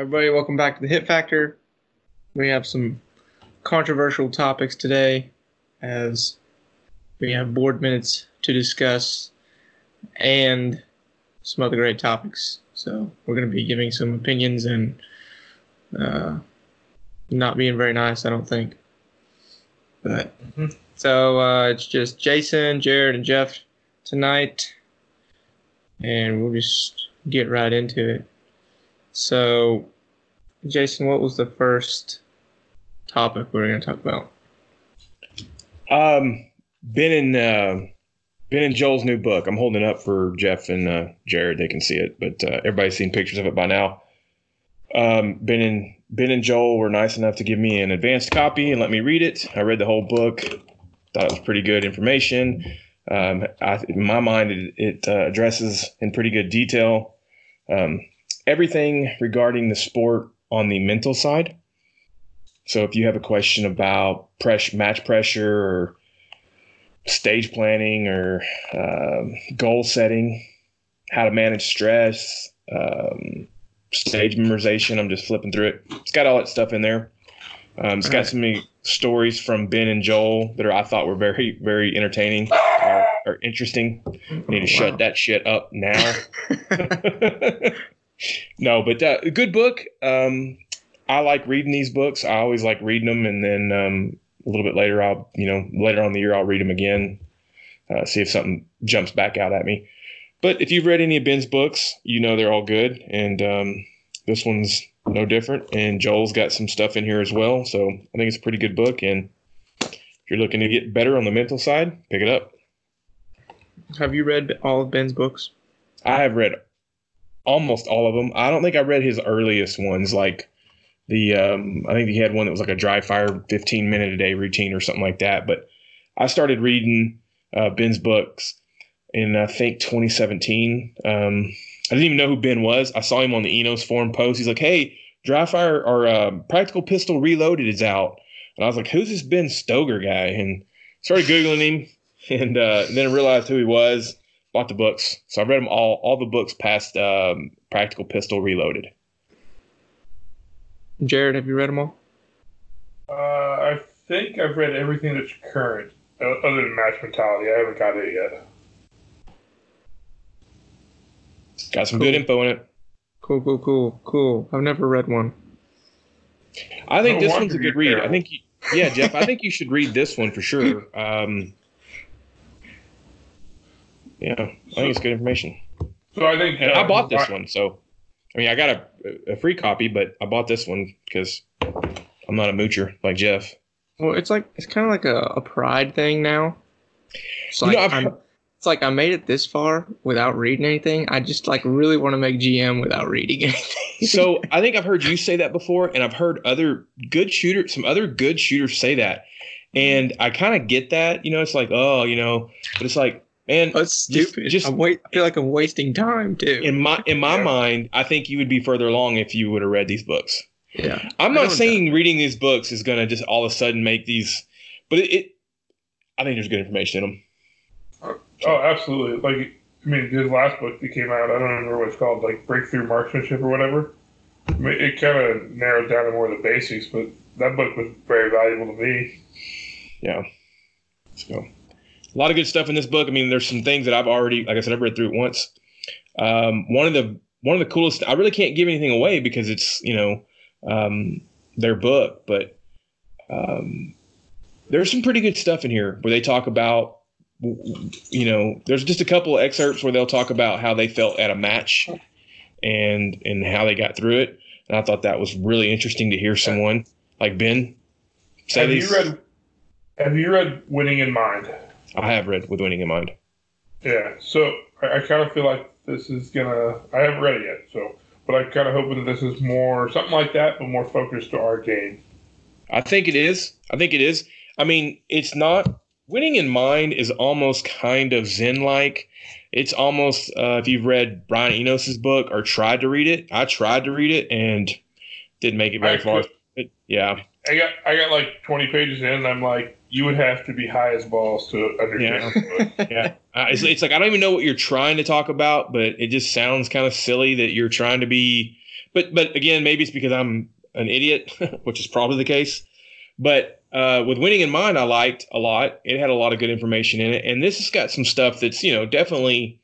Everybody, welcome back to the Hit Factor. We have some controversial topics today as we have board minutes to discuss and some other great topics. So, we're going to be giving some opinions and uh, not being very nice, I don't think. But so uh, it's just Jason, Jared, and Jeff tonight, and we'll just get right into it. So, Jason, what was the first topic we were going to talk about? Um, Ben and uh, Ben and Joel's new book. I'm holding it up for Jeff and uh, Jared. They can see it, but uh, everybody's seen pictures of it by now. Um, ben and Ben and Joel were nice enough to give me an advanced copy and let me read it. I read the whole book. Thought it was pretty good information. Um, I, in my mind, it, it uh, addresses in pretty good detail um, everything regarding the sport on the mental side. So if you have a question about press, match pressure or stage planning or um, goal setting, how to manage stress, um, stage memorization, I'm just flipping through it. It's got all that stuff in there. Um, it's got some stories from Ben and Joel that are, I thought were very, very entertaining or, or interesting. I need to shut that shit up now. no, but uh, good book. Um, I like reading these books. I always like reading them, and then um, a little bit later, I'll you know later on the year I'll read them again, uh, see if something jumps back out at me. But if you've read any of Ben's books, you know they're all good, and um, this one's no different. And Joel's got some stuff in here as well, so I think it's a pretty good book. And if you're looking to get better on the mental side, pick it up. Have you read all of Ben's books? I have read almost all of them. I don't think I read his earliest ones, like the um, I think he had one that was like a dry fire 15 minute a day routine or something like that. But I started reading uh, Ben's books in I think 2017. Um, I didn't even know who Ben was. I saw him on the Enos forum post. He's like, "Hey, dry fire or uh, practical pistol reloaded is out," and I was like, "Who's this Ben Stoeger guy?" And started googling him, and uh, then realized who he was bought the books. So I read them all, all the books past um, Practical Pistol Reloaded. Jared, have you read them all? Uh, I think I've read everything that's current, other than Match Mentality. I haven't got it yet. Got some cool. good info in it. Cool, cool, cool, cool. I've never read one. I think I this one's a good read. I think, you, yeah, Jeff, I think you should read this one for sure. Um, yeah, I think it's good information. So I think and uh, I bought this I, one. So I mean, I got a, a free copy, but I bought this one because I'm not a moocher like Jeff. Well, it's like it's kind of like a, a pride thing now. It's like, you know, I'm, it's like I made it this far without reading anything. I just like really want to make GM without reading anything. so I think I've heard you say that before, and I've heard other good shooters, some other good shooters say that, and I kind of get that. You know, it's like oh, you know, but it's like and oh, that's stupid. Just, just I'm wait, I feel like I'm wasting time too. In my in my yeah. mind, I think you would be further along if you would have read these books. Yeah, I'm not saying know. reading these books is going to just all of a sudden make these, but it, it, I think there's good information in them. Uh, oh, absolutely. Like, I mean, his last book that came out, I don't remember what it's called, like Breakthrough Marksmanship or whatever. I mean, it kind of narrows down to more of the basics, but that book was very valuable to me. Yeah. So a lot of good stuff in this book. I mean, there's some things that I've already, like I said, I've read through it once. Um, one of the one of the coolest. I really can't give anything away because it's you know um, their book, but um, there's some pretty good stuff in here where they talk about you know there's just a couple of excerpts where they'll talk about how they felt at a match and and how they got through it and i thought that was really interesting to hear someone like ben say have these. you read have you read winning in mind I have read With Winning in Mind. Yeah, so I, I kind of feel like this is gonna. I haven't read it yet, so but I kind of hope that this is more something like that, but more focused to our game. I think it is. I think it is. I mean, it's not winning in mind is almost kind of zen like. It's almost uh, if you've read Brian Enos's book or tried to read it. I tried to read it and didn't make it very I far. It, yeah, I got I got like twenty pages in, and I'm like, you would have to be high as balls to understand. Yeah, yeah. Uh, it's, it's like I don't even know what you're trying to talk about, but it just sounds kind of silly that you're trying to be but but again, maybe it's because I'm an idiot, which is probably the case. But uh, with winning in mind, I liked a lot. It had a lot of good information in it, and this has got some stuff that's you know definitely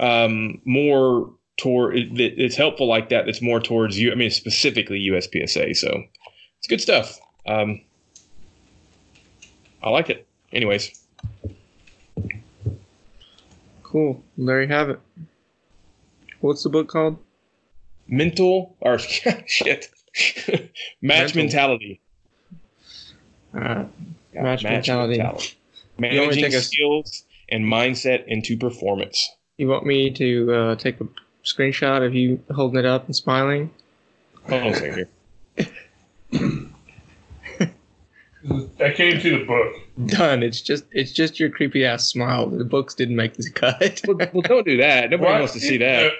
um, more toward it, it's helpful like that. That's more towards you. I mean, specifically USPSA. So it's good stuff. Um, I like it. Anyways, Cool. There you have it. What's the book called? mental or shit, match Mental. mentality. Uh, Yeah, Match mentality. You want me to Managing take a- skills and mindset into performance. you want me to uh, take a screenshot of you holding it up and smiling? Hold on a second here. I can't even see the book. Done. It's just it's just your creepy ass smile. The books didn't make this cut. Well, well, don't do that. Nobody Why- wants to see that.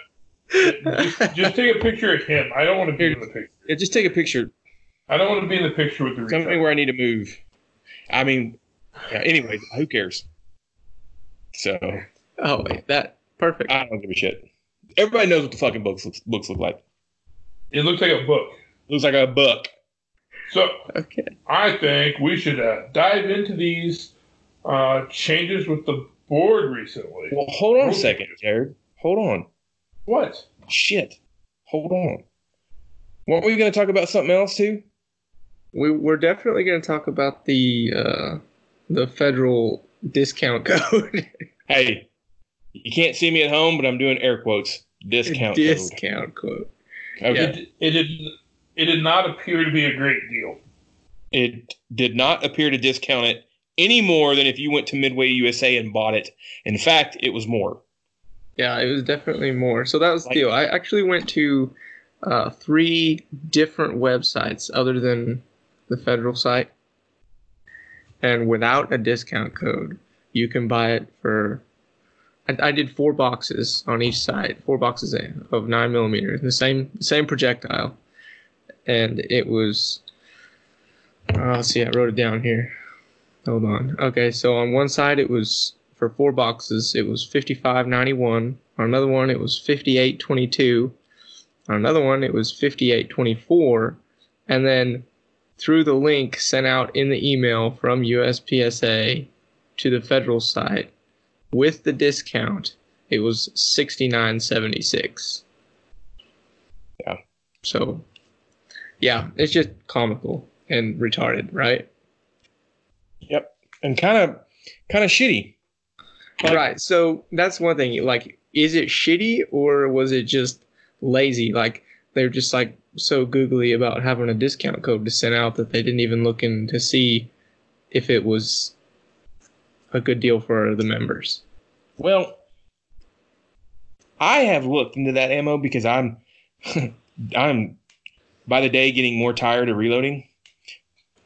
Uh, just, just take a picture of him. I don't want to be in the picture. Yeah, just take a picture. I don't want to be in the picture with the Tell me where I need to move. I mean, yeah, anyway, who cares? So oh wait, that perfect. I don't give a shit. Everybody knows what the fucking books look, books look like. It looks like a book. looks like a book. So Okay. I think we should uh, dive into these uh, changes with the board recently. Well, hold on a second, Jared. Hold on. What? Shit. Hold on. Weren't we going to talk about something else too? We we're definitely going to talk about the uh, the federal discount code. Hey, you can't see me at home, but I'm doing air quotes. Discount code. discount code. Okay. It, it did. It did not appear to be a great deal. It did not appear to discount it any more than if you went to Midway USA and bought it. In fact, it was more. Yeah, it was definitely more. So that was the deal. I actually went to uh, three different websites other than the federal site, and without a discount code, you can buy it for. I, I did four boxes on each side, four boxes of nine millimeter, the same same projectile, and it was. Uh, let's see, I wrote it down here. Hold on. Okay, so on one side it was for four boxes, it was fifty five ninety one. On another one, it was fifty eight twenty two. On another one, it was fifty eight twenty four, and then through the link sent out in the email from USPSA to the federal site with the discount, it was sixty nine seventy six. Yeah. So, yeah, it's just comical and retarded, right? Yep. And kind of, kind of shitty. Like- right. So that's one thing. Like, is it shitty or was it just lazy? Like they're just like so googly about having a discount code to send out that they didn't even look in to see if it was a good deal for the members. Well, I have looked into that ammo because I'm, I'm by the day getting more tired of reloading.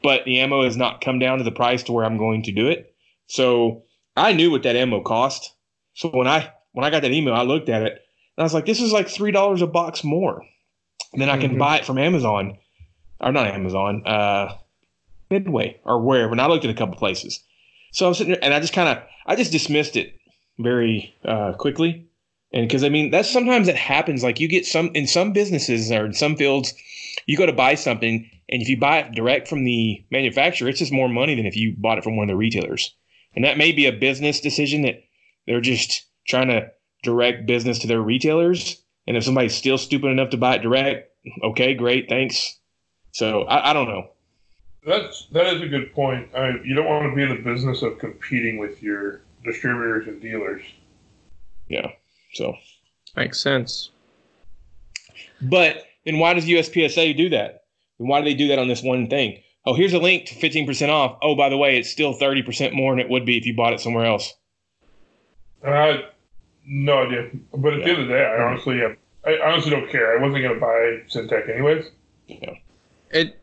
But the ammo has not come down to the price to where I'm going to do it. So I knew what that ammo cost. So when I when I got that email, I looked at it and I was like, this is like three dollars a box more than I can Mhm. buy it from Amazon, or not Amazon, uh, Midway or wherever. And I looked at a couple places. So I'm sitting there and I just kind of I just dismissed it very uh, quickly. And because I mean, that's sometimes that happens. Like you get some in some businesses or in some fields, you go to buy something, and if you buy it direct from the manufacturer, it's just more money than if you bought it from one of the retailers. And that may be a business decision that they're just trying to direct business to their retailers. And if somebody's still stupid enough to buy it direct, okay, great, thanks. So I, I don't know. That's that is a good point. I, you don't want to be in the business of competing with your distributors and dealers. Yeah. So, Makes sense. but then why does USPSA do that? And why do they do that on this one thing? Oh, here's a link to 15% off. Oh, by the way, it's still 30% more than it would be if you bought it somewhere else. Uh, no idea. But at the end of the day, I honestly, have, I honestly don't care. I wasn't going to buy Syntech anyways. Yeah. It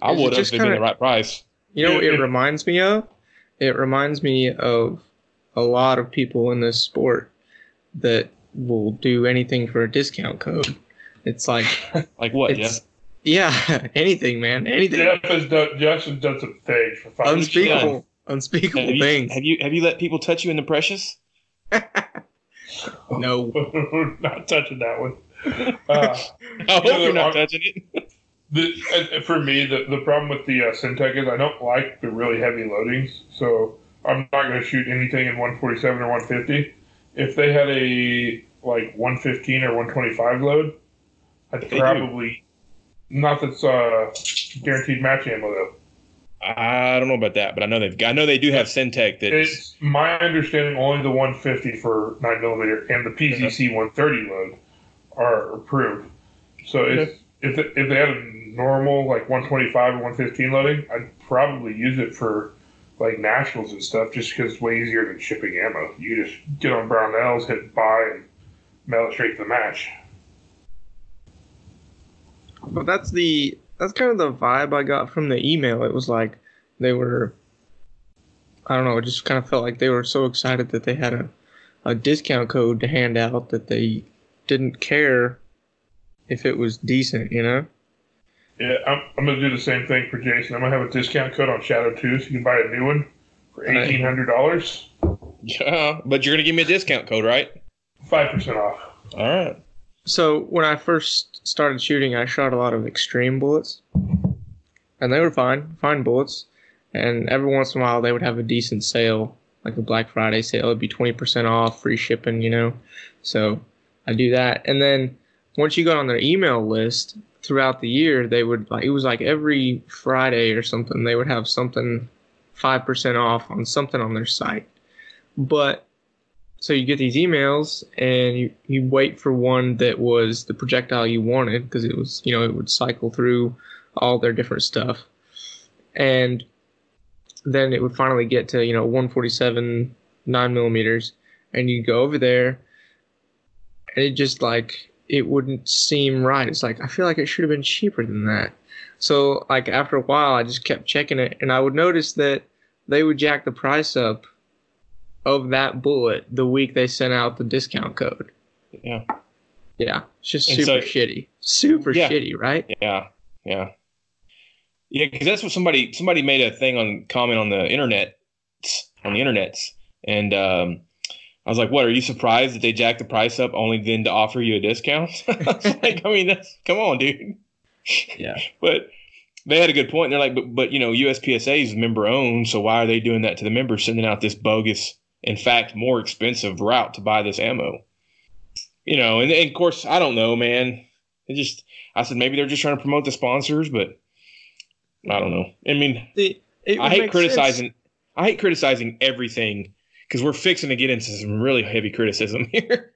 I would have just if it'd been the right price. You know what Yeah, it it- reminds me of? It reminds me of a lot of people in this sport that will do anything for a discount code. It's like Like what? Yeah. yeah, anything, man, anything. Jeff has done. Jeff has done some things for five. unspeakable, unspeakable Have you, things. have you have you let people touch you in the precious? No, Not touching that one. Uh, I hope Yeah, you're not I'm- touching it. the, uh, for me, the, the problem with the uh, Syntech is I don't like the really heavy loadings, so I'm not going to shoot anything in 147 or 150. If they had a like 115 or 125 load, I'd They do. probably not that's uh, guaranteed match ammo though. I don't know about that, but I know they've. got, I know they do have Syntech that's. It's my understanding only the 150 for 9 millimeter and the PCC 130 load are approved. So if if, it, if they had a normal like 125 or 115 loading, I'd probably use it for like nationals and stuff just because it's way easier than shipping ammo. You just get on Brownells, hit buy, and mail it straight to the match. But that's the that's kind of the vibe I got from the email. It was like they were I don't know, it just kind of felt like they were so excited that they had a, a discount code to hand out that they didn't care if it was decent, you know? Yeah, I'm, I'm gonna do the same thing for Jason. I'm gonna have a discount code on Shadow 2 so you can buy a new one for eighteen hundred dollars, Yeah, but you're gonna give me a discount code, right? five percent off. All right. So when I first started shooting, I shot a lot of Xtreme bullets, and they were fine, fine bullets. And every once in a while, they would have a decent sale, like a Black Friday sale. It'd be twenty percent off, free shipping, you know. So I do that, and then once you got on their email list throughout the year, they would like it was like every Friday or something. They would have something five percent off on something on their site, but so you get these emails and you, you wait for one that was the projectile you wanted because it was you know it would cycle through all their different stuff and then it would finally get to you know 147 9 millimeters and you go over there and it just like it wouldn't seem right it's like i feel like it should have been cheaper than that so like after a while i just kept checking it and i would notice that they would jack the price up of that bullet the week they sent out the discount code. Yeah. Yeah, it's just super so- shitty. Super Yeah. shitty, right? Yeah, yeah, yeah. Because that's what somebody somebody made a thing on comment on the internet on the internets, and um, I was like, "What? Are you surprised that they jacked the price up only then to offer you a discount?" I was like, I mean, that's come on, dude. Yeah. But they had a good point. They're like, "But but you know, USPSA is member owned, so why are they doing that to the members, sending out this bogus, in fact, more expensive route to buy this ammo?" You know, and, and of course, I don't know, man. It just I said maybe they're just trying to promote the sponsors, but I don't know. I mean, The, it I hate criticizing. sense. I hate criticizing everything because we're fixing to get into some really heavy criticism here.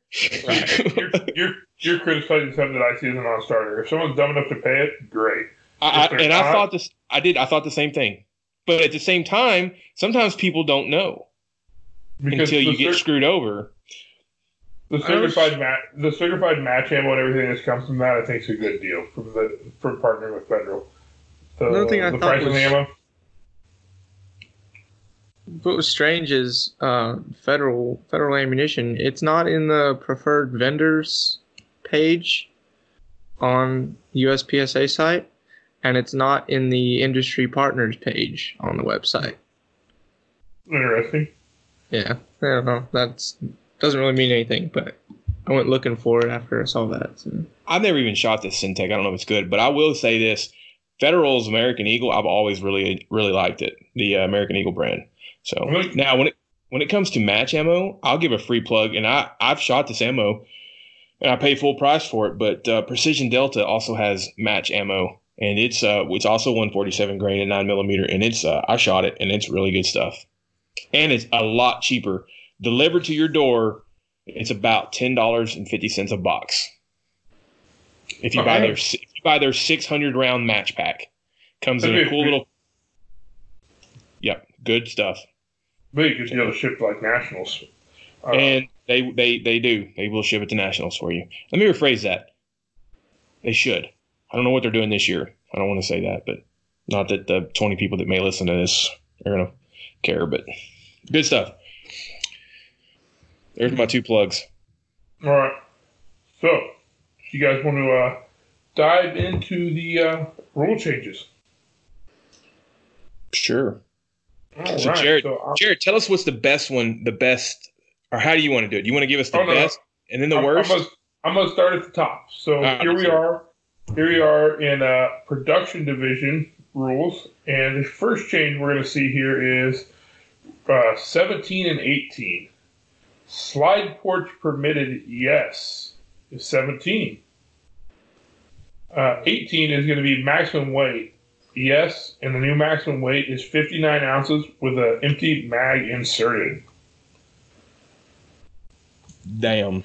You're, you're you're criticizing something that I see as a non-starter. If someone's dumb enough to pay it, great. I, I, If they're and I thought this. I did. I thought the same thing. But at the same time, sometimes people don't know until you get cer- screwed over. the certified match, the certified match ammo and everything that comes from that, I think is a good deal for the for partnering with Federal. The, Another thing I the thought price of the ammo. What was strange is uh, federal federal ammunition. It's not in the preferred vendors page on USPSA site, and it's not in the industry partners page on the website. Interesting. Yeah, I don't know. That's doesn't really mean anything, but I went looking for it after I saw that. So. I've never even shot this Syntech. I don't know if it's good, but I will say this: Federal's American Eagle. I've always really, really liked it. The uh, American Eagle brand. So now, when it when it comes to match ammo, I'll give a free plug, and I I've shot this ammo, and I pay full price for it. But uh, Precision Delta also has match ammo, and it's uh it's also 147 grain and nine millimeter, and it's uh, I shot it, and it's really good stuff, and it's a lot cheaper. Delivered to your door, it's about ten dollars and fifty cents a box. If you buy their if you buy their 600 round match pack, comes in a cool great. little. Yep, good stuff. Big good deal to ship like nationals. Uh, and they they they do. They will ship it to nationals for you. Let me rephrase that. They should. I don't know what they're doing this year. I don't want to say that, but not that the 20 people that may listen to this are gonna care. But good stuff. There's my two plugs. all right. So, you guys want to uh, dive into the uh, rule changes? Sure. All So right. Jared, So, Jared, tell us what's the best one. The best, or how do you want to do it? You want to give us the Oh, no, best and then the I'm, worst? I'm gonna, start at the top. So Ah, here we are. Here we are in uh, production division rules, and the first change we're gonna see here is uh, 17 and 18. Slide ports permitted, yes, is 17. Uh, 18 is going to be maximum weight, yes, and the new maximum weight is 59 ounces with an empty mag inserted. Damn.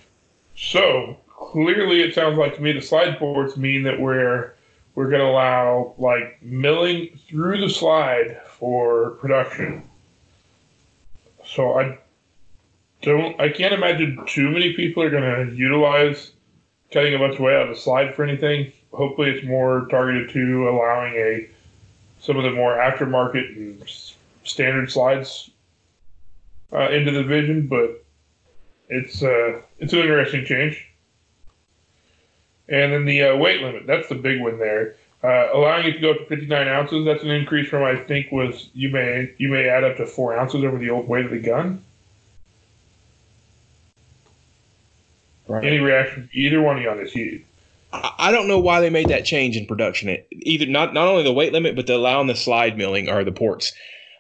So clearly, it sounds like to me the slide ports mean that we're we're going to allow like milling through the slide for production. So I don't, I can't imagine too many people are going to utilize cutting a bunch of weight out of the slide for anything. Hopefully, it's more targeted to allowing a some of the more aftermarket and standard slides uh, into the division, but it's uh, it's an interesting change. And then the uh, weight limit, that's the big one there. Uh, allowing it to go up to 59 ounces, that's an increase from I think was you may you may add up to four ounces over the old weight of the gun. Right. Any reaction, either one of you on this? You, I I don't know why they made that change in production. It, either not not only the weight limit, but the allowing the slide milling or the ports.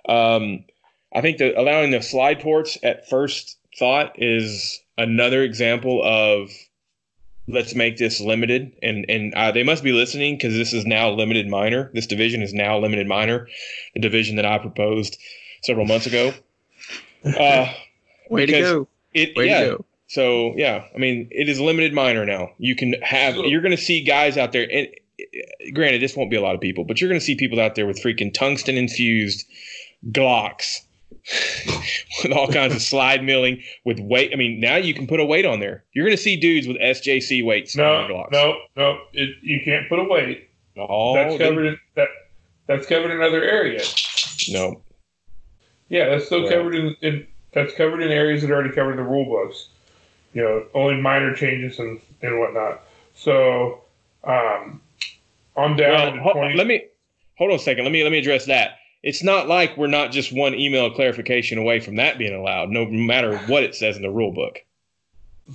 Um, I think the allowing the slide ports at first thought is another example of let's make this limited, and and uh, they must be listening because this is now limited minor. This division is now limited minor, the division that I proposed several months ago. Uh, Way to go. it Way yeah, to go. So yeah, I mean, it is limited minor now. You can have you're going to see guys out there, and granted, this won't be a lot of people, but you're going to see people out there with freaking tungsten infused Glocks with all kinds of slide milling with weight. I mean, now you can put a weight on there. You're going to see dudes with SJC weights on no, Glocks. no, no. It, you can't put a weight. Oh, that's covered in that. That's covered in other areas. no. Yeah, that's still Right. covered in, in that's covered in areas that are already covered in the rule books. You know, only minor changes and, and whatnot. So, um, on down Well, to ho- 20. let me hold on a second. Let me let me address that. It's not like we're not just one email clarification away from that being allowed, no matter what it says in the rule book.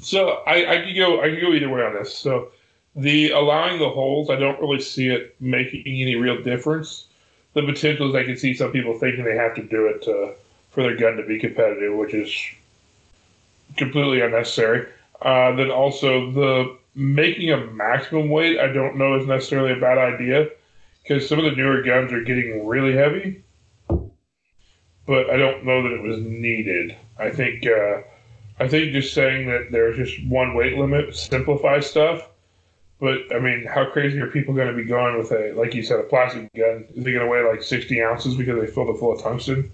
So I, I could go I could go either way on this. So the allowing the holes, I don't really see it making any real difference. The potential is I can see some people thinking they have to do it to, for their gun to be competitive, which is completely unnecessary. Uh, then also the making a maximum weight, I don't know is necessarily a bad idea because some of the newer guns are getting really heavy. But I don't know that it was needed. I think uh, I think just saying that there's just one weight limit simplifies stuff. But I mean, how crazy are people going to be going with a, like you said, a plastic gun? Is it going to weigh like 60 ounces because they filled it full of tungsten?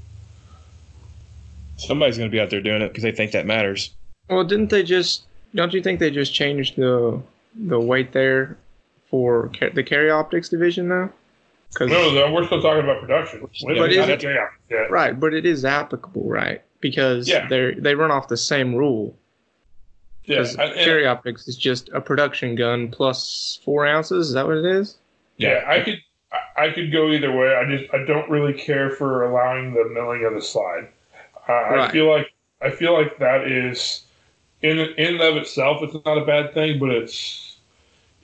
Somebody's going to be out there doing it because they think that matters. Well, didn't they just? Don't you think they just changed the the weight there for ca- the carry optics division though? Because No, no, we're still talking about production. But is yeah, yeah, yeah. right, but it is applicable, right? Because Yeah. they they run off the same rule. yeah. I- and- carry optics is just a production gun plus four ounces. Is that what it is? Yeah, I could I- I could go either way. I just I don't really care for allowing the milling of the slide. Uh, I feel like I feel like that is in in and of itself it's not a bad thing, but it's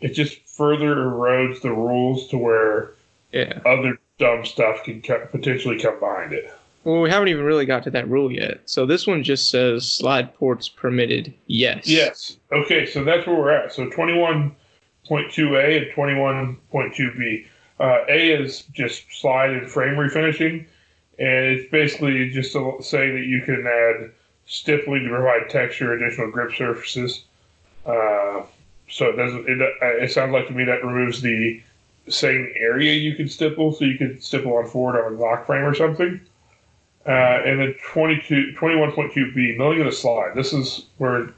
it just further erodes the rules to where Yeah. other dumb stuff can co- potentially come behind it. Well, we haven't even really got to that rule yet. So this one just says slide ports permitted. Yes. Yes. Okay, so that's where we're at. So 21.2A and 21.2B. Uh, A is just slide and frame refinishing, and it's basically just to say that you can add stippling to provide texture, additional grip surfaces. Uh, so it doesn't. It, uh, it sounds like to me that removes the same area you can stipple, so you could stipple on forward on a Glock frame or something. Uh, and then 22, 21.2b, milling of the slide. This is where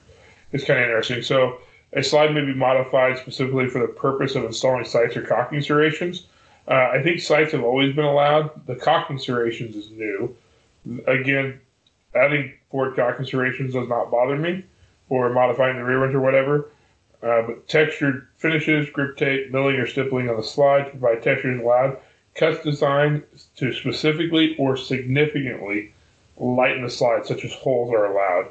it's kind of interesting. So a slide may be modified specifically for the purpose of installing sights or cocking serrations. Uh, I think sights have always been allowed. The cocking serrations is new. Again, adding forward cocking serrations does not bother me, or modifying the rear end or whatever. Uh, but textured finishes, grip tape, milling or stippling on the slide to provide texture is allowed. Cuts designed to specifically or significantly lighten the slide, such as holes, are allowed.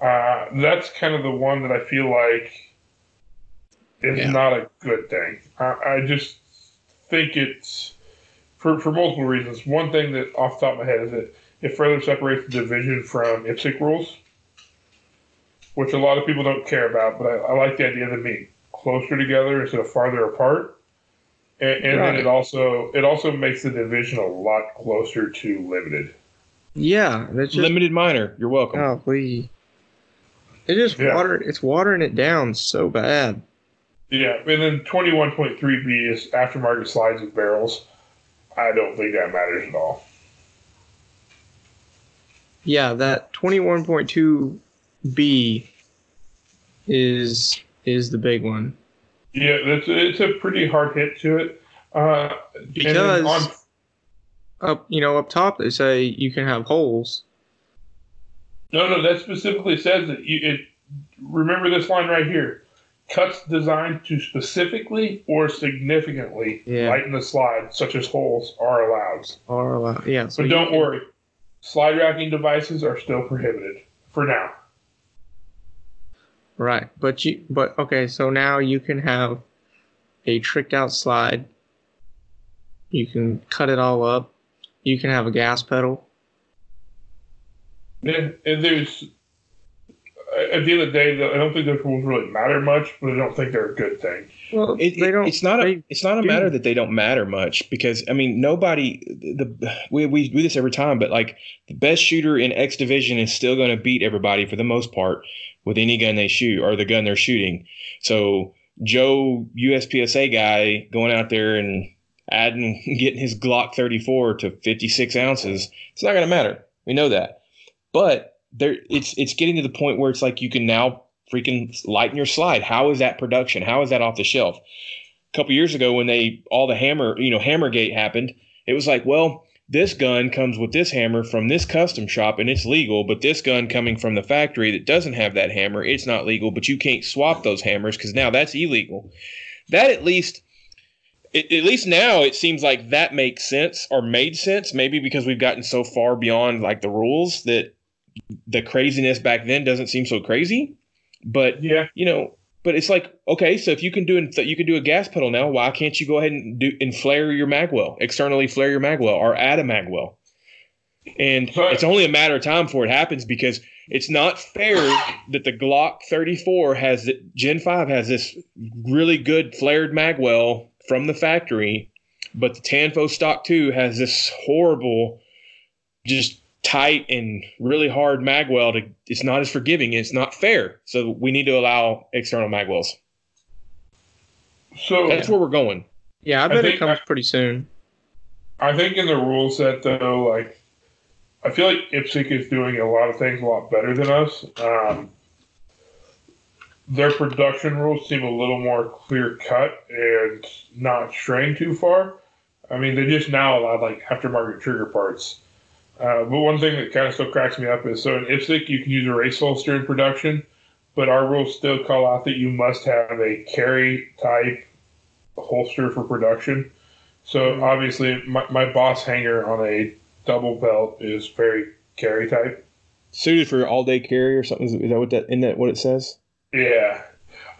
Uh, that's kind of the one that I feel like is Yeah. not a good thing. I, I just think it's for for multiple reasons. One thing that off the top of my head is that it further separates the division from IPSC rules, which a lot of people don't care about. But I, I like the idea of them being closer together instead of farther apart. And, and then it also it also makes the division a lot closer to limited. Yeah, that's just Limited minor. You're welcome. oh please. It just Yeah. water. It's watering it down so bad. Yeah, and then twenty one point three B is aftermarket slides and barrels. I don't think that matters at all. Yeah, that twenty one point two B is is the big one Yeah, that's it's a pretty hard hit to it. Uh, because on- up you know up top they say you can have holes. no, no, that specifically says that you it. Remember this line right here: cuts designed to specifically or significantly Yeah. lighten the slide, such as holes, are allowed. Are allowed. Yeah, so But don't can- worry, slide racking devices are still prohibited for now. Right, but you but okay, so now you can have a tricked out slide. You can cut it all up. You can have a gas pedal. Yeah, and there's at the end of the day, though, I don't think those rules really matter much, but I don't think they're a good thing. Well, It, they don't. it's not a it's not a do. matter that they don't matter much because I mean nobody the we, we do this every time but like the best shooter in X division is still going to beat everybody for the most part with any gun they shoot or the gun they're shooting. So Joe USPSA guy going out there and adding getting his Glock 34 to 56 ounces, it's not going to matter. We know that, but there it's it's getting to the point where it's like you can now freaking lighten your slide. How is that production? How is that off the shelf? A couple years ago, when they all the hammer, you know, Hammergate happened, it was like, well, this gun comes with this hammer from this custom shop and it's legal, but this gun coming from the factory that doesn't have that hammer, it's not legal. But you can't swap those hammers because now that's illegal. That at least. At at least now it seems like that makes sense or made sense maybe because we've gotten so far beyond like the rules that the craziness back then doesn't seem so crazy but Yeah, you know, but it's like okay, so if you can do you can do a gas pedal now, why can't you go ahead and do and flare your magwell externally, flare your magwell or add a magwell? And But- it's only a matter of time before it happens because it's not fair that the Glock 34 has the Gen 5 has this really good flared magwell from the factory, but the Tanfo Stock 2 has this horrible, just tight and really hard magwell. To, it's not as forgiving. It's not fair. So we need to allow external magwells. so That's where we're going. yeah, I I bet it comes pretty soon. I think in the rule set though, like I feel like IPSC is doing a lot of things a lot better than us. Um, their production rules seem a little more clear cut and not straying too far. I mean, they just now allow like aftermarket trigger parts. Uh, but one thing that kind of still cracks me up is so in IPSC you can use a race holster in production, but our rules still call out that you must have a carry type holster for production. So Mhm. obviously, my, my boss hanger on a double belt is very carry type. Suited for all day carry or something. Is that what that? Isn't that what it says? Yeah,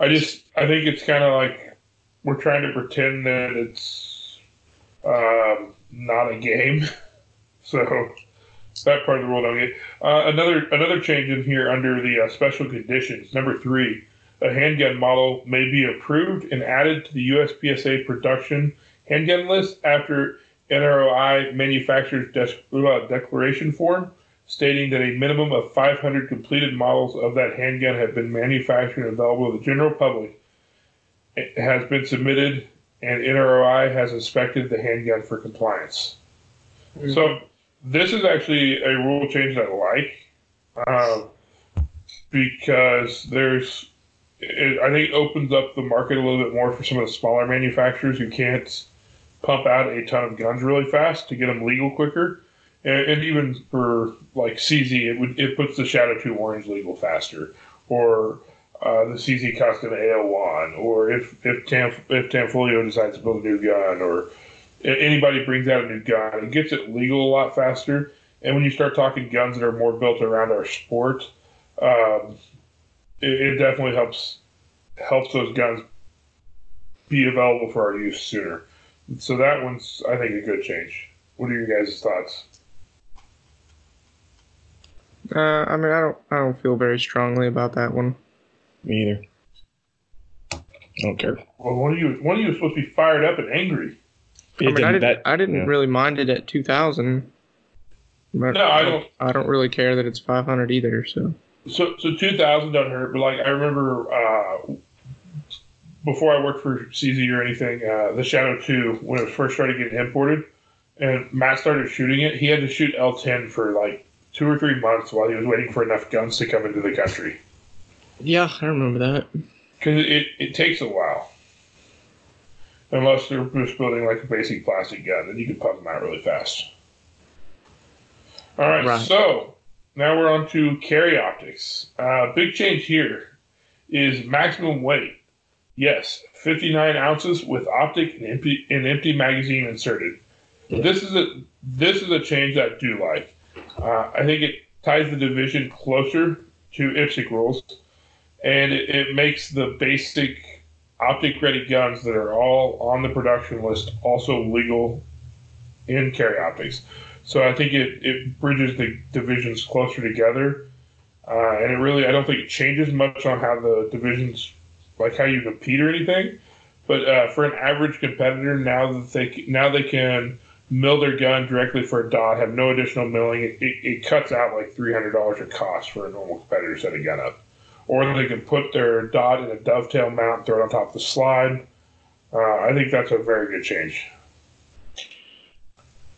I just I think it's kind of like we're trying to pretend that it's um, not a game. So that part of the rule don't get. Uh, another another change in here under the uh, special conditions. Number three, a handgun model may be approved and added to the USPSA production handgun list after NROI manufacturer's de- uh, declaration form stating that a minimum of 500 completed models of that handgun have been manufactured and available to the general public. It has been submitted, and NROI has inspected the handgun for compliance. So this is actually a rule change that I like um, because there's, it, I think, it opens up the market a little bit more for some of the smaller manufacturers who can't pump out a ton of guns really fast to get them legal quicker. And, and even for like CZ, it would it puts the Shadow 2 Orange legal faster, or uh, the CZ Custom A01, or if if Tam, if Tanfoglio decides to build a new gun, or anybody brings out a new gun, it gets it legal a lot faster. And when you start talking guns that are more built around our sport, um, it, it definitely helps helps those guns be available for our use sooner. So that one's, I think, a good change. What are your guys' thoughts? Uh, I mean, I don't, I don't feel very strongly about that one. Me either. I don't care. Well, one of you, one of you was supposed to be fired up and angry. I mean, I didn't, that- I didn't yeah. really mind it at two thousand. But No, I don't- I don't really care that it's five hundred either. So So, so two thousand doesn't hurt, but like I remember uh, before I worked for CZ or anything, uh, the Shadow Two when it first started getting imported, and Matt started shooting it, he had to shoot L ten for like two or three months while he was waiting for enough guns to come into the country yeah, I remember that. because it, it takes a while. Unless they're just building like a basic plastic gun, then you can pump them out really fast. All right, Right. so now we're on to carry optics. Uh, big change here is maximum weight. Yes, 59 ounces with optic and empty, and empty magazine inserted. This is a this is a change that I do like. Uh, I think it ties the division closer to IPSC rules, and it, it makes the basic optic ready guns that are all on the production list also legal in carry optics. So I think it, it bridges the divisions closer together. Uh, and it really, I don't think it changes much on how the divisions, like how you compete or anything. But uh, for an average competitor, now that they now they can mill their gun directly for a dot, have no additional milling. It, it, cuts out like three hundred dollars of cost for a normal competitor setting gun up. Or they can put their dot in a dovetail mount, and throw it on top of the slide. Uh, I think that's a very good change.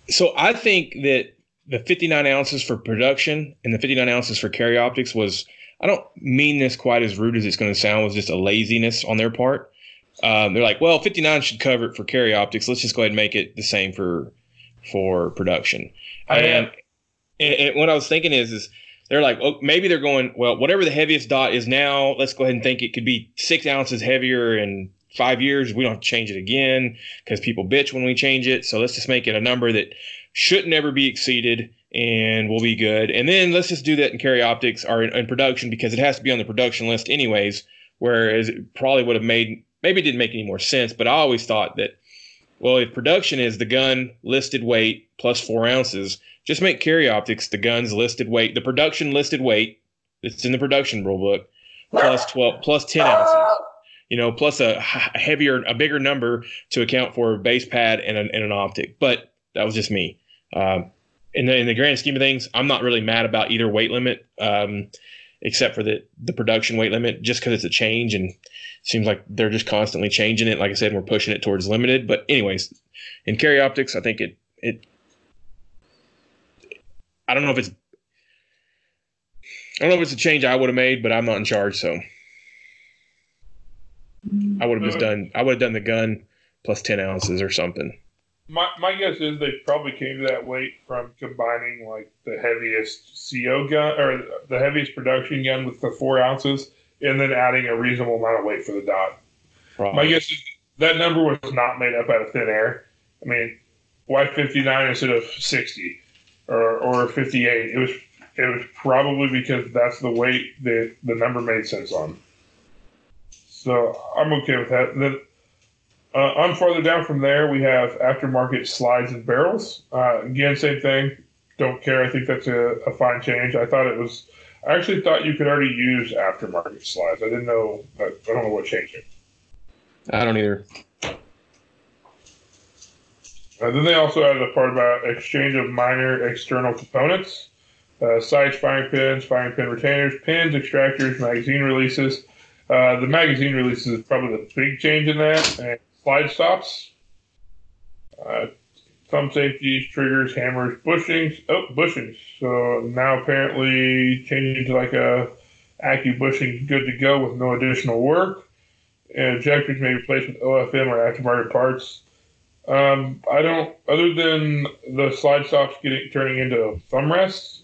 So I think that the 59 ounces for production and the 59 ounces for carry optics was, I don't mean this quite as rude as it's going to sound, was just a laziness on their part. Um, they're like, well, 59 should cover it for carry optics. Let's just go ahead and make it the same for for production. I and, and, and what I was thinking is, is they're like, oh, maybe they're going, well, whatever the heaviest dot is now, let's go ahead and think it could be six ounces heavier in five years. We don't have to change it again because people bitch when we change it. So let's just make it a number that should never be exceeded and we'll be good. And then let's just do that in carry optics or in, in production because it has to be on the production list anyways. Whereas it probably would have made maybe it didn't make any more sense, but I always thought that well, if production is the gun listed weight plus four ounces, just make carry optics the gun's listed weight, the production listed weight that's in the production rule book, plus twelve plus ten ounces. You know, plus a heavier, a bigger number to account for a base pad and an, and an optic. But that was just me. Um, in the in the grand scheme of things, I'm not really mad about either weight limit, um, except for the the production weight limit, just because it's a change and seems like they're just constantly changing it. Like I said, we're pushing it towards limited. But anyways, in carry optics, I think it it. I don't know if it's. I don't know if it's a change I would have made, but I'm not in charge, so I would have just done. I would have done the gun plus ten ounces or something. My, my guess is they probably came to that weight from combining like the heaviest CO gun or the heaviest production gun with the four ounces, and then adding a reasonable amount of weight for the dot. My guess is that number was not made up out of thin air. I mean, why 59 instead of 60 or, or 58? It was it was probably because that's the weight that the number made sense on. So I'm okay with that. Then uh, on farther down from there, we have aftermarket slides and barrels. Uh, again, same thing. Don't care. I think that's a, a fine change. I thought it was. I actually thought you could already use aftermarket slides. I didn't know. I, I don't know what changed it. I don't either. Uh, then they also added a part about exchange of minor external components, uh, sights, firing pins, firing pin retainers, pins, extractors, magazine releases. Uh, the magazine releases is probably the big change in that, and slide stops, uh, thumb safeties, triggers, hammers, bushings. Oh, bushings. So now apparently changing to like a Accu bushing, good to go with no additional work. And ejectors may be replaced with OEM or aftermarket parts. Um, I don't. Other than the slide stops getting turning into thumb rests,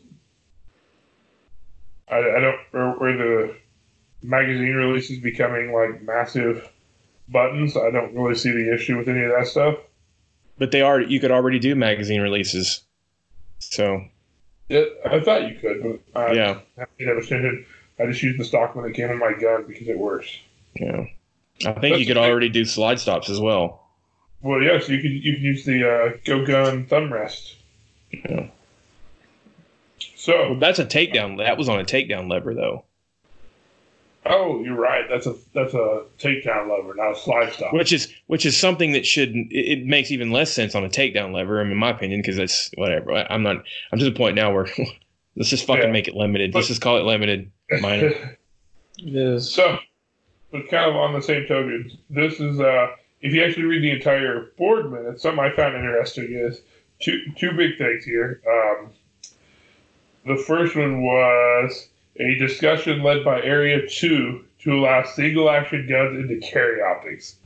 I, I don't. Or, or the magazine releases becoming like massive buttons. I don't really see the issue with any of that stuff. But they are. You could already do magazine releases. So Yeah, I thought you could, but I yeah, haven't ever seen it. I just used the stock when it came in my gun because it works. yeah. I think you could already do slide stops as well. Well, yes, you can you can use the uh, go gun thumb rest. Yeah. So, Well, that's a takedown. That was on a takedown lever though, oh, you're right. That's a that's a takedown lever, not a slide stop. which is which is something that should it, it makes even less sense on a takedown lever. I mean, in my opinion, because that's whatever. I- I'm not. I'm to the point now where let's just fucking Yeah. make it limited. Let's just call it limited minor. It is. so, but kind of on the same token, this is uh, if you actually read the entire board minutes, something I found interesting is two two big things here. Um, the first one was a discussion led by Area Two to allow single action guns into carry optics,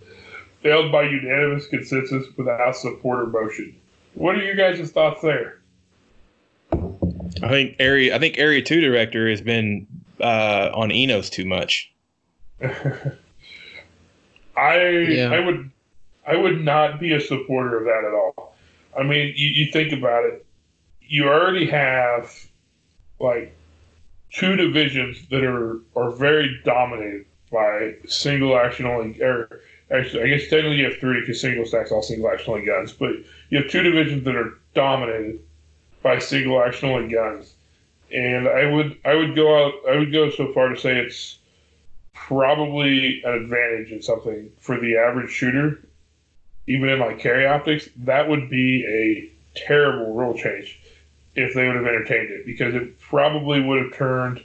failed by unanimous consensus without support or motion. What are your guys' thoughts there? I think area. I think area two director has been uh, on Enos too much. I Yeah. I would I would not be a supporter of that at all. I mean, you, you think about it, you already have like two divisions that are are very dominated by single action only or actually I guess technically you have three because single stacks all single action only guns, but you have two divisions that are dominated by single action only guns. And I would I would go out I would go so far to say it's probably an advantage in something for the average shooter, even in like carry optics. That would be a terrible rule change if they would have entertained it because it probably would have turned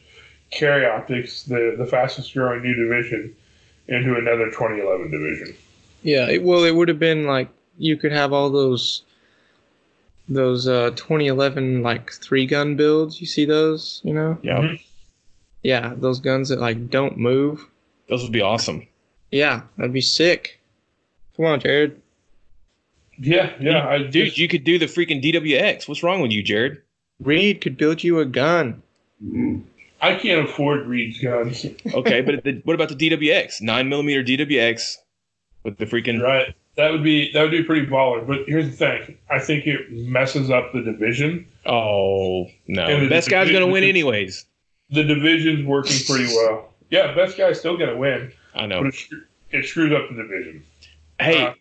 carry optics, the the fastest growing new division, into another 2011 division. Yeah, it, well, it would have been like you could have all those those uh 2011 like three gun builds. You see those, you know? Yeah, Mhm. Yeah, those guns that like don't move. those would be awesome. Yeah, that'd be sick. Come on, Jared. Yeah, yeah, I Dude, just- you could do the freaking DWX. What's wrong with you, Jared? Reed could build you a gun. I can't afford Reed's guns. Okay, but the, what about the DWX? Nine millimeter DWX with the freaking. Right. That would be that would be pretty baller. But here's the thing: I think it messes up the division. Oh no, And the- best guy's gonna win anyways. The division's working pretty well. Yeah, best guy's still gonna win, I but know. it, it screws up the division. Hey, uh,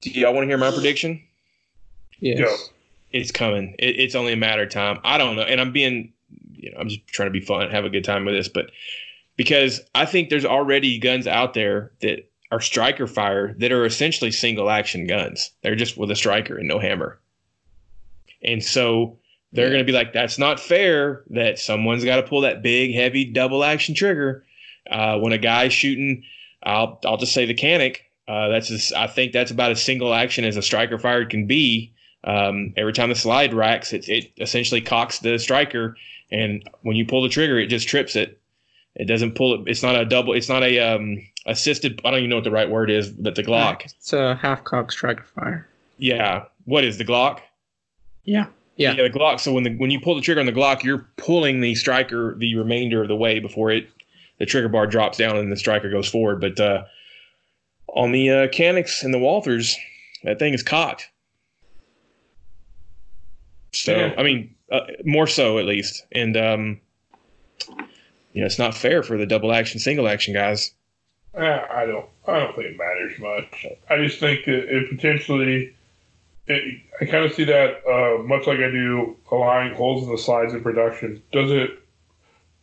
do y'all want to hear my prediction? Yes. Go. It's coming. It, it's only a matter of time. I don't know, and I'm being, you know, I'm just trying to be fun, have a good time with this, but because I think there's already guns out there that are striker fire that are essentially single action guns. They're just with a striker and no hammer, and so they're Yeah. going to be like, that's not fair. That someone's got to pull that big, heavy double action trigger uh, when a guy's shooting. I'll I'll just say the Canik. Uh, that's as, I think that's about as single action as a striker fired can be. Um, every time the slide racks, it, it essentially cocks the striker, and when you pull the trigger, it just trips it. It doesn't pull it. It's not a double. It's not a um, assisted. I don't even know what the right word is, but the Glock. It's a half cock striker fire. Yeah. What is the Glock? Yeah. Yeah. the Glock. So when the when you pull the trigger on the Glock, you're pulling the striker the remainder of the way before it the trigger bar drops down and the striker goes forward. But uh, on the uh, Caniks and the Walthers, that thing is cocked. So Yeah. I mean, uh, more so at least, and um, you know, it's not fair for the double action, single action guys. I don't. I don't think it matters much. I just think that it potentially. It, I kind of see that uh, much like I do allowing holes in the slides in production. Does it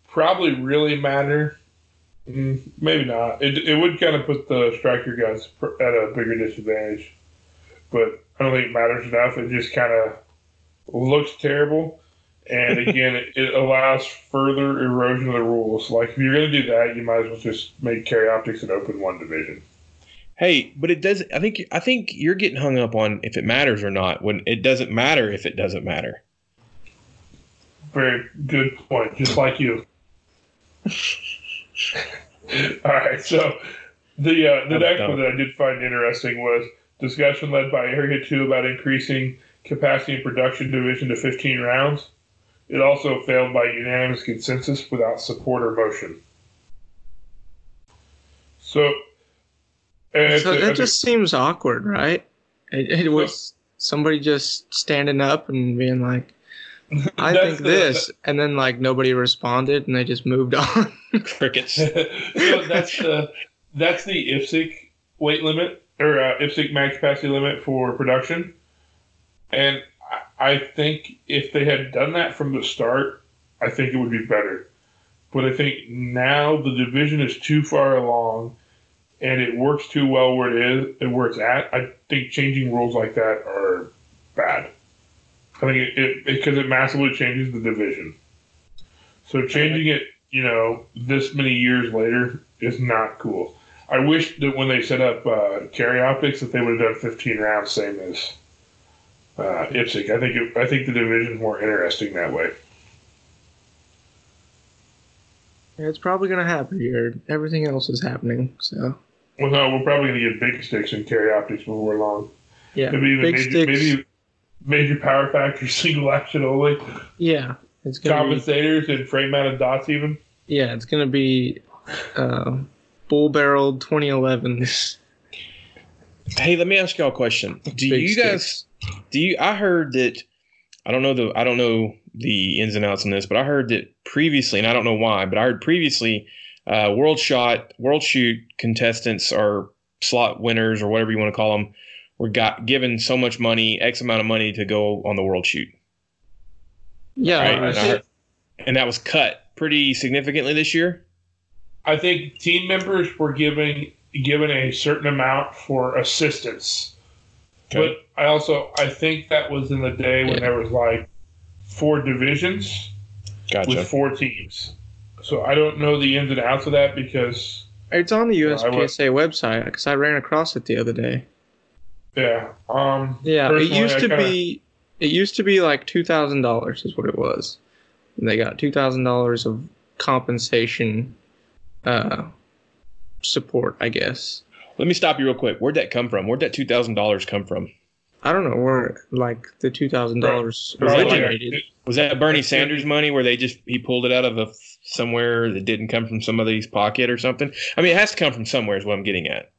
probably really matter? Mm, maybe not. It, it would kind of put the striker guys at a bigger disadvantage, but I don't think it matters enough. It just kind of looks terrible. And again, it, allows further erosion of the rules. Like if you're going to do that, you might as well just make carry optics an open one division. Hey, but it does. I think I think you're getting hung up on if it matters or not. When it doesn't matter if it doesn't matter. Very good point. Just like you. All right. So the uh, the I'm next done. one that I did find interesting was discussion led by Area Two about increasing capacity and production division to 15 rounds. It also failed by unanimous consensus without support or motion. So, and So it's- that just seems awkward, right? It, it Well- was somebody just standing up and being like, I That's think the- this. And then, like, nobody responded and they just moved on. Crickets. so that's the that's the IPSC weight limit or uh, IPSC max capacity limit for production, and I, I think if they had done that from the start, I think it would be better. But I think now the division is too far along, and it works too well where it is and where it's at. I think changing rules like that are bad. I think it because it, it massively changes the division. So changing it, you know, this many years later is not cool. I wish that when they set up uh, carry optics that they would have done 15 rounds, same as uh, IPSC. I think it, I think the division's more interesting that way. Yeah, it's probably gonna happen here. Everything else is happening, so. Well, no, we're probably gonna get big sticks and carry optics before long. Yeah, maybe even big major, sticks. maybe major power factor, single action only, Yeah, it's gonna be, compensators and frame mounted dots even. yeah, it's gonna be uh, bull barreled 2011s. Hey, let me ask y'all a question. Do Big you guys do you I heard that I don't know the I don't know the ins and outs on this, but I heard that previously, and I don't know why, but I heard previously uh, World Shot, World Shoot contestants or slot winners or whatever you want to call them were got given so much money, X amount of money to go on the World Shoot, Yeah, right? And, heard- and that was cut pretty significantly this year. I think team members were giving given a certain amount for assistance. Okay. But I also I think that was in the day when Yeah. there was like four divisions Gotcha. with four teams. So I don't know the ins and outs of that because it's on the Yeah, I would- USPSA website because I ran across it the other day. Yeah. Um Yeah, it used I to kinda- be it used to be like two thousand dollars is what it was. And they got two thousand dollars of compensation uh support, I guess. Let me stop you real quick. Where'd that come from? Where'd that two thousand dollars come from? I don't know where like the two thousand dollars Probably like- originated. Was that Bernie Sanders money where they just he pulled it out of a somewhere that didn't come from somebody's pocket or something? I mean, it has to come from somewhere. Is what I'm getting at.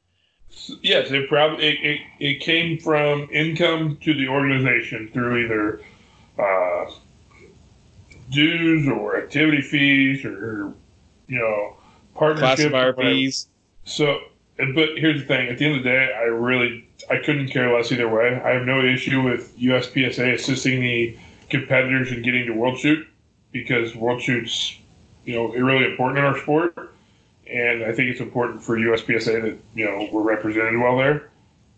Yes, it probably it, it, it came from income to the organization through either uh, dues or activity fees or you know partnership Classifier fees. So, but here's the thing: at the end of the day, I really I couldn't care less either way. I have no issue with USPSA assisting the competitors in getting to World Shoot because World Shoot's you know really important in our sport, and I think it's important for USPSA that you know we're represented well there.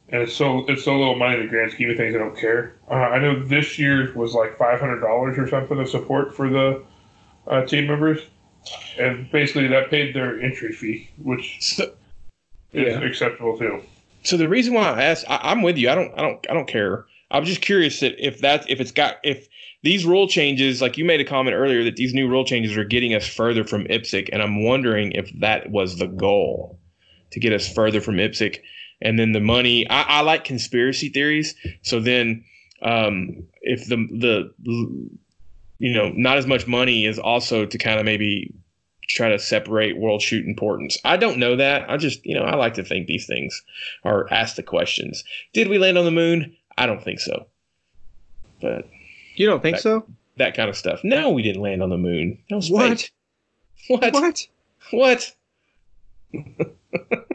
And it's so it's so little money in the grand scheme of things. I don't care. Uh, I know this year was like five hundred dollars or something of support for the uh, team members, and basically that paid their entry fee, which So, is Yeah. acceptable too. so the reason why I asked, I, I'm with you. I don't, I don't, I don't care. I'm just curious that if that, if it's got, if these rule changes, like you made a comment earlier, that these new rule changes are getting us further from IPSC, and I'm wondering if that was the goal to get us further from IPSC, and then the money. I, I like conspiracy theories, so then um, if the the you know not as much money is also to kind of maybe try to separate world shoot importance. I don't know that. I just, you know, I like to think these things or ask the questions. Did we land on the moon? I don't think so. But You don't think That- so? that kind of stuff. No, we didn't land on the moon. No space. What? What? What? What?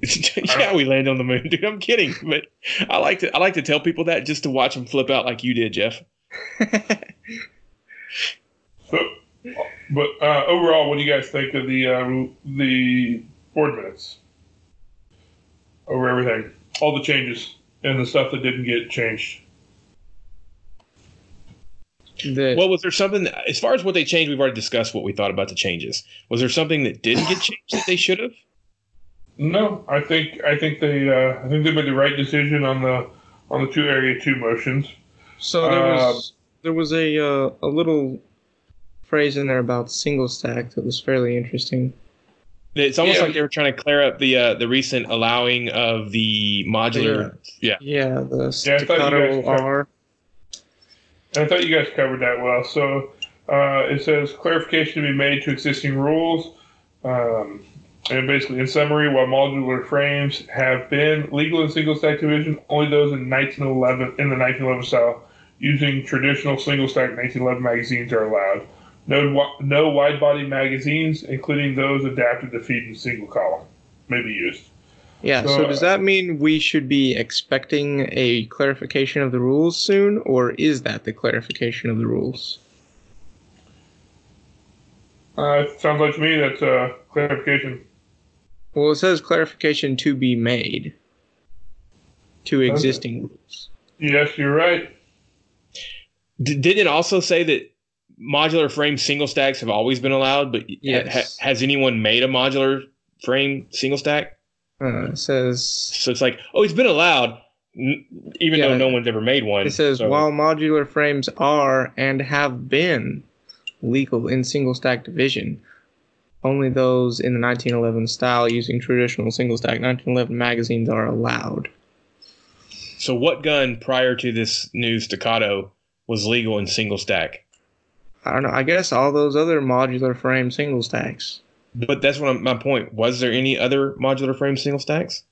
yeah, we landed on the moon, dude. I'm kidding, but I like to I like to tell people that just to watch them flip out like you did, Jeff. So, but uh, overall, what do you guys think of the uh, the board minutes over everything, all the changes and the stuff that didn't get changed? The- Well, was there something as far as what they changed? We've already discussed what we thought about the changes. Was there something that didn't get changed that they should have? No, I think I think they uh, I think they made the right decision on the on the two area two motions. So there was Um, there was a uh, a little phrase in there about single stack that was fairly interesting. It's almost Yeah. like they were trying to clear up the uh, the recent allowing of the modular. Yeah. Yeah, the Yeah, I staccato guys covered- R. I thought you guys covered that well. So uh, it says clarification to be made to existing rules. Um, and basically, in summary, while modular frames have been legal in single stack division, only those in 1911 in the 1911 style using traditional single stack 1911 magazines are allowed. No, no wide body magazines, including those adapted to feed in single column, may be used. Yeah, so, So, does that mean we should be expecting a clarification of the rules soon, or is that the clarification of the rules? Uh, it sounds like to me that's uh, clarification. Well, it says clarification to be made to Okay. existing rules. Yes, you're right. D- didn't it also say that modular frame single stacks have always been allowed? But Yes. ha- has anyone made a modular frame single stack? Uh, it says So it's like, oh, it's been allowed, n- even Yeah. though no one's ever made one. it says So- while modular frames are and have been legal in single stack division, only those in the 1911 style using traditional single stack 1911 magazines are allowed. So what gun prior to this new staccato was legal in single stack? I don't know. I guess all those other modular frame single stacks. But that's what I'm, my point. Was there any other modular frame single stacks?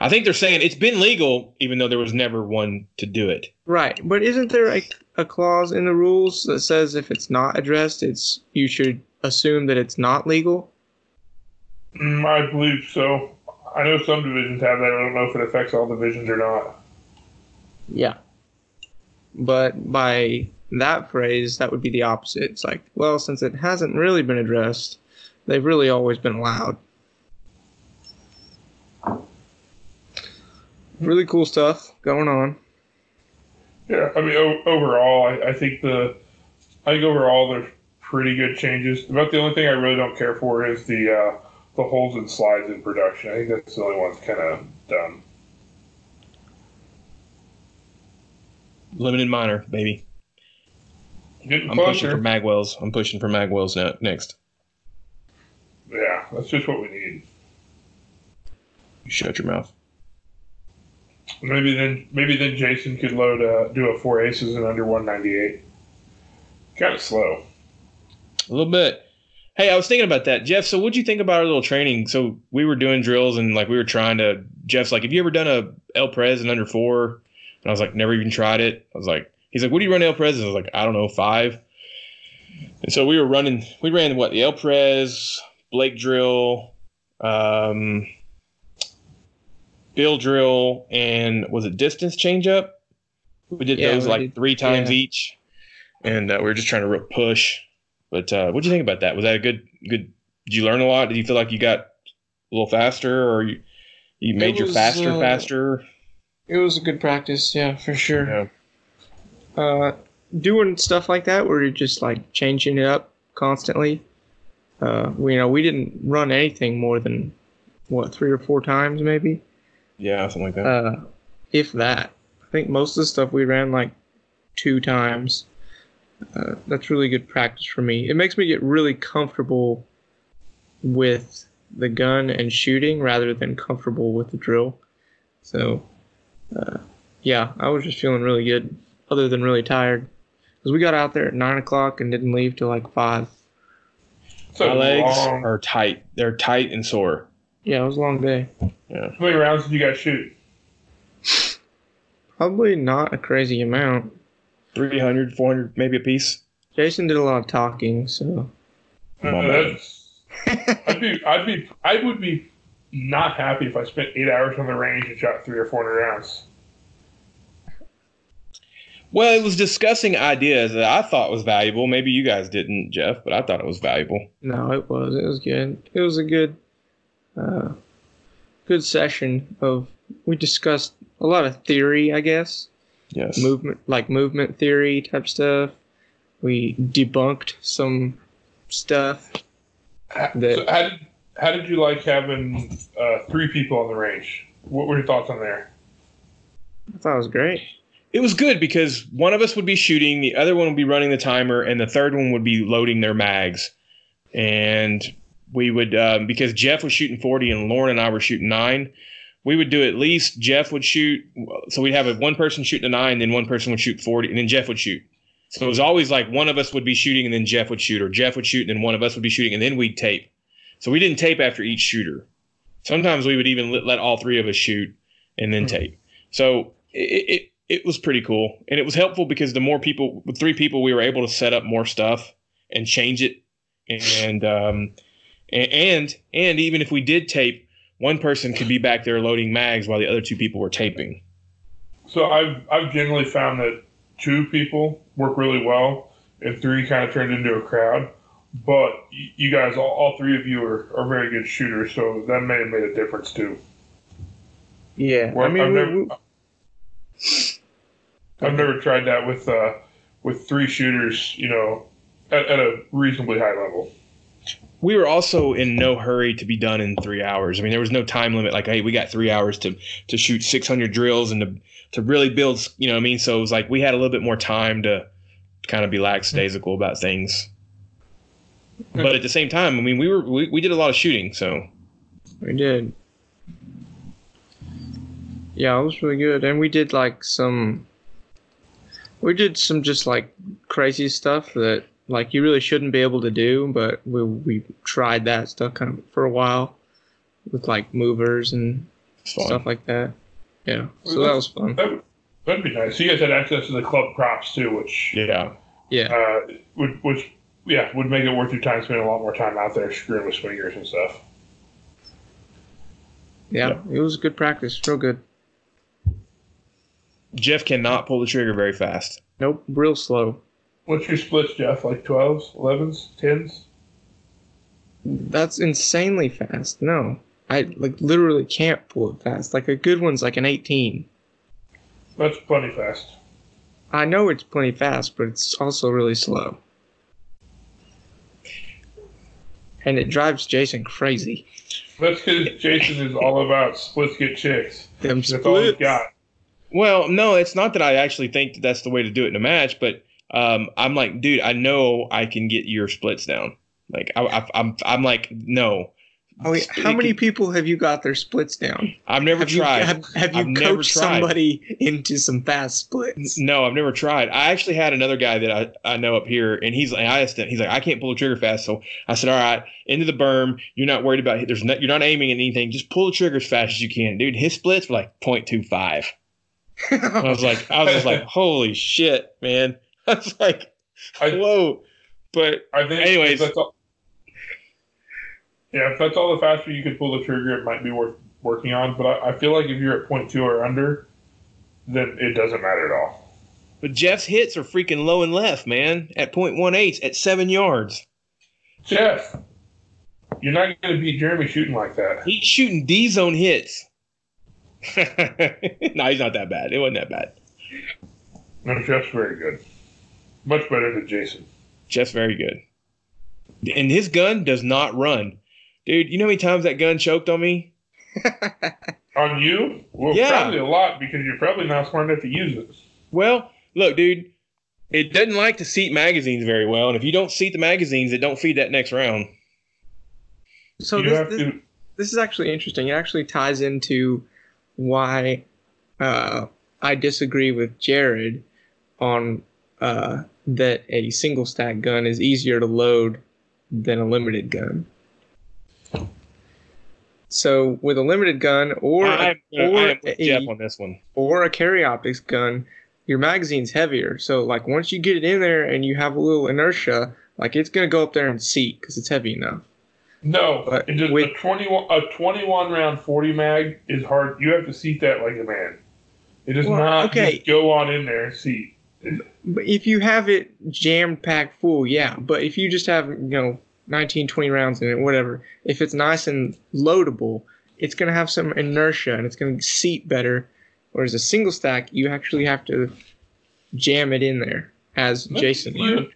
I think they're saying it's been legal, even though there was never one to do it. Right, but isn't there a, a clause in the rules that says if it's not addressed, it's you should assume that it's not legal? Mm, I believe so. I know some divisions have that. I don't know if it affects all divisions or not. Yeah. But by that phrase, that would be the opposite. It's like, well, since it hasn't really been addressed, they've really always been loud. Really cool stuff going on. Yeah, I mean, o- overall, I, I think the, I think overall there's pretty good changes. About the only thing I really don't care for is the uh, the holes and slides in production. I think that's the only one that's kind of done. Limited minor, baby. Getting I'm pushing closer. for Magwells. I'm pushing for Magwells now, next. Yeah, that's just what we need. You shut your mouth. Maybe then, maybe then Jason could load a, do a four aces in under 198. Kind of slow. A little bit. Hey, I was thinking about that, Jeff. So, what'd you think about our little training? So, we were doing drills and like we were trying to. Jeff's like, "Have you ever done a El Prez in under four? And I was like, "Never even tried it." I was like, "He's like, what do you run El Prez?" I was like, "I don't know, five. And so we were running. We ran what the El Prez, Blake drill, um, Bill drill, and was it distance change up? We did Yeah, those we like did- three times yeah. each, and uh, we were just trying to real push. But uh, what do you think about that? Was that a good good? Did you learn a lot? Did you feel like you got a little faster, or you you made your faster uh, faster? It was a good practice, yeah, for sure. Yeah. uh, doing stuff like that where you're just like changing it up constantly. Uh, we, you know, we didn't run anything more than what three or four times, maybe, Yeah, something like that. uh, if that. I think most of the stuff we ran like two times. Uh, that's really good practice for me. It makes me get really comfortable with the gun and shooting rather than comfortable with the drill. So, uh, yeah, I was just feeling really good, other than really tired. Because we got out there at 9 o'clock and didn't leave till like 5. So My legs long. are tight. They're tight and sore. Yeah, it was a long day. Yeah. How many rounds did you guys shoot? Probably not a crazy amount. 300, 400, maybe a piece. Jason did a lot of talking, so. My Uh, bad. I'd be, I'd be, I would be not happy if I spent eight hours on the range and shot three or four hundred rounds. Well, it was discussing ideas that I thought was valuable. Maybe you guys didn't, Jeff, but I thought it was valuable. No, it was. It was good. It was a good, uh, good session of. We discussed a lot of theory, I guess, Yes. movement, like movement theory type stuff. We debunked some stuff. How, That- so how did, how did you like having uh, three people on the range? What were your thoughts on there? I thought it was great. It was good because one of us would be shooting, the other one would be running the timer, and the third one would be loading their mags. And we would, um, because Jeff was shooting 40 and Lauren and I were shooting nine, we would do at least Jeff would shoot. So we'd have a, one person shooting a nine, then one person would shoot 40, and then Jeff would shoot. So it was always like one of us would be shooting, and then Jeff would shoot, or Jeff would shoot, and then one of us would be shooting, and then we'd tape. So we didn't tape after each shooter. Sometimes we would even let, let all three of us shoot and then Mhm. tape. So it, it it was pretty cool, and it was helpful because the more people, with three people, we were able to set up more stuff and change it, and um, and, and and even if we did tape, one person could be back there loading mags while the other two people were taping. So I've I've generally found that two people work really well, and three kind of turned into a crowd. But you guys, all, all three of you are, are very good shooters, so that may have made a difference too. Yeah, Well, I mean, I've we- never, we- I've never tried that with uh, with three shooters, you know, at, at a reasonably high level. we were also in no hurry to be done in three hours. I mean, there was no time limit. Like, hey, we got three hours to to shoot 600 drills and to to really build. You know, what I mean, so it was like we had a little bit more time to kind of be lackadaisical about things. But at the same time, I mean, we were we, we did a lot of shooting, so We did. Yeah, it was really good, and we did like some. We did some just like crazy stuff that like you really shouldn't be able to do, but we we tried that stuff kind of for a while, with like movers and fun. stuff like that. Yeah, so that was fun. That would, that'd be nice. So you guys had access to the club props too, which Yeah, Yeah, uh, would which yeah would make it worth your time spending a lot more time out there screwing with swingers and stuff. yeah, it was good practice, real good. Jeff cannot pull the trigger very fast. Nope, real slow. What's your splits, Jeff? Like 12s, 11s, 10s? That's insanely fast. No, I like literally can't pull it fast. Like a good one's like an 18. That's plenty fast. I know it's plenty fast, but it's also really slow. And it drives Jason crazy. That's because Jason is all about splits get chicks. Them That's all he's splits. got. Well, no, it's not that I actually think that that's the way to do it in a match, but um, I'm like, dude, I know I can get your splits down. Like, I, I, I'm, I'm like, no, Oh, wait, how many people have you got their splits down? I've never Have you, tried. have, have you I've coached somebody into some fast splits? No, I've never tried. I actually had another guy that I, I know up here, and he's and I asked him, he's like, I can't pull the trigger fast. So I said, all right, into the berm. You're not worried about it. there's not, you're not aiming at anything. Just pull the trigger as fast as you can, dude. His splits were like 0.25. I was like, I was just like, holy shit, man. I was like, whoa. But I think Anyways. all, yeah, if that's all the faster you could pull the trigger, it might be worth working on. But I, I feel like if you're at point two or under, then it doesn't matter at all. but Jeff's hits are freaking low and left, man. At 0.18 at seven yards. Jeff, you're not going to beat Jeremy shooting like that. He's shooting D zone hits. no, he's not that bad. It wasn't that bad. No, Jeff's very good. Much better than Jason. Jeff's very good. And his gun does not run. Dude, you know how many times that gun choked on me? On you? Well, Yeah. probably a lot because you're probably not smart enough to use it. Well, look, dude, it doesn't like to seat magazines very well. And if you don't seat the magazines, it don't feed that next round. so you this, have this, to. this is actually interesting. It actually ties into why uh, I disagree with Jared on uh, that a single stack gun is easier to load than a limited gun. So with a limited gun or I, am- or am a- on this one. or a carry optics gun, your magazine's heavier. So like once you get it in there and you have a little inertia, like it's gonna go up there and seat because it's heavy enough. No, But just, with- a twenty-one a twenty-one round forty mag is hard. You have to seat that like a man. It does Well, not okay. just go on in there and seat. But if you have it jammed packed full, yeah. But if you just have, you know, 19, 20 rounds in it, whatever, if it's nice and loadable, it's going to have some inertia and it's going to seat better. Whereas a single stack, you actually have to jam it in there, as Jason You- learned.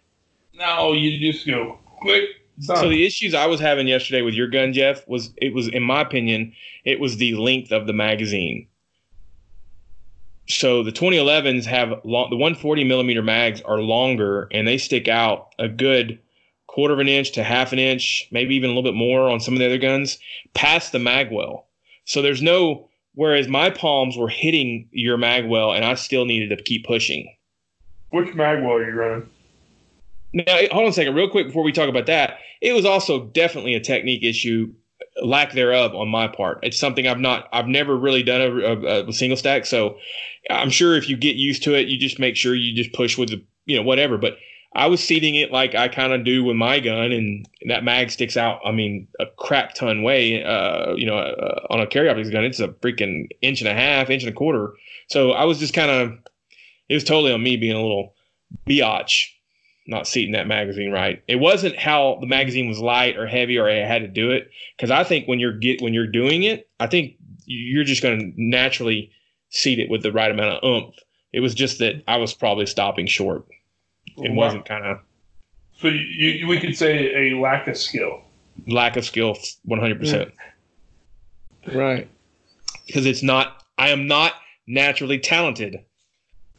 no, you just go click. Done. So the issues I was having yesterday with your gun, Jeff, was it was in my opinion, it was the length of the magazine. So the 2011s have long, the 140 millimeter mags are longer and they stick out a good quarter of an inch to half an inch, maybe even a little bit more on some of the other guns, past the magwell. So there's no. Whereas my palms were hitting your magwell and I still needed to keep pushing. Which magwell are you running? Now, hold on a second, real quick before we talk about that. It was also definitely a technique issue, lack thereof on my part. It's something I've not, I've never really done a, a, a single stack. So I'm sure if you get used to it, you just make sure you just push with the, you know, whatever. But I was seating it like I kind of do with my gun, and that mag sticks out. I mean, a crap ton way. Uh, you know, uh, on a carry optics gun, it's a freaking inch and a half, inch and a quarter. So I was just kind of, it was totally on me being a little biatch, not seating that magazine right. It wasn't how the magazine was light or heavy or I had to do it. Because I think when you're get when you're doing it, I think you're just going to naturally seat it with the right amount of oomph. It was just that I was probably stopping short. It Wow. wasn't kind of So you, you, we could say a lack of skill. lack of skill 100% Right. because it's not i am not naturally talented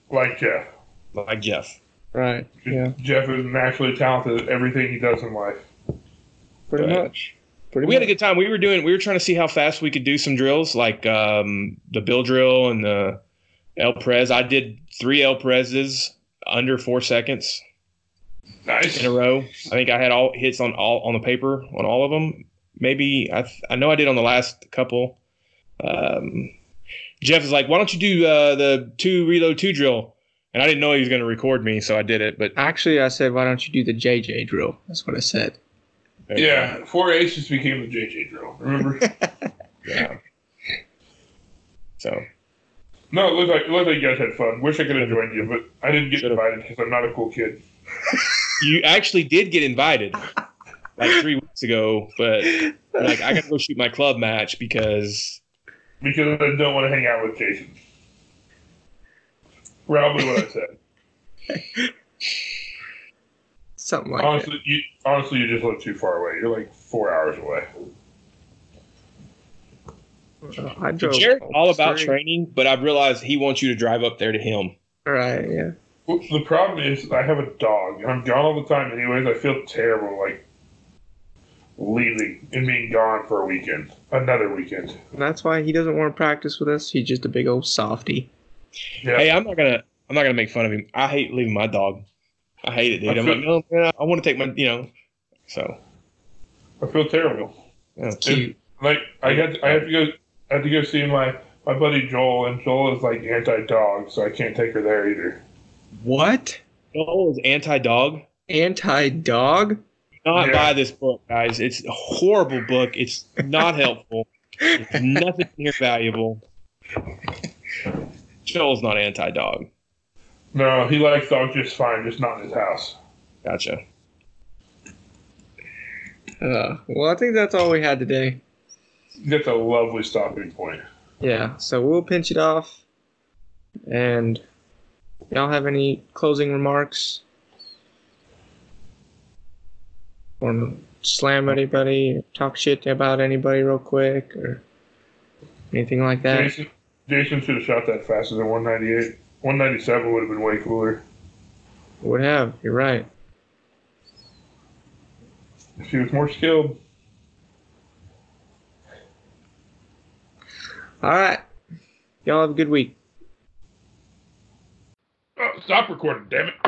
Like Jeff. like jeff Right. Yeah. Jeff is naturally talented at everything he does in life. Pretty Right. much. Pretty we had a good time we were doing we were trying to see how fast we could do some drills like um, the bill drill and the el prez i did three el prezes under four seconds Nice. in a row i think i had all hits on all on the paper on all of them maybe i, I know i did on the last couple um, jeff is like why don't you do uh, the two reload two drill and i didn't know he was going to record me so i did it but Actually, I said, why don't you do the JJ drill? That's what I said. Yeah, four aces became the JJ drill. Remember? Yeah. So no, it looked like it looked like you guys had fun. Wish I could have joined you, but I didn't get Should've. invited because I'm not a cool kid. you actually did get invited like three weeks ago, but like I gotta go shoot my club match because Because I don't want to hang out with Jason. Probably what I said. Something like that. honestly, you honestly you just live too far away. You're like four hours away. I drove Jared's all about straight. training, but I've realized he wants you to drive up there to him. Right. Yeah. Well, the problem is I have a dog and I'm gone all the time. Anyways, I feel terrible like leaving and being gone for a weekend, another weekend. And that's why he doesn't want to practice with us. He's just a big old softy. Yeah, Hey, I'm not gonna I'm not gonna make fun of him. I hate leaving my dog. I hate it, dude. I I'm feel- like, no, man, I want to take my, you know. So I feel terrible. yeah. Cute. Like I had, I have to go, I had to go see my my buddy Joel, and Joel is like anti-dog, so I can't take her there either. What? Joel is anti-dog. Anti-dog? Not Yeah. buy this book, guys. It's a horrible book. It's not helpful. There's nothing here valuable. Joel's not anti-dog. No, he likes dogs just fine, just not in his house. Gotcha. Uh, well, I think that's all we had today. That's a lovely stopping point. Yeah. So we'll pinch it off. And y'all have any closing remarks? Or slam anybody, talk shit about anybody real quick, or anything like that? Jason, Jason should have shot that faster than 198. 197 would have been way cooler. Would have. You're right. If he was more skilled. All right. Y'all have a good week. Oh, stop recording, damn it.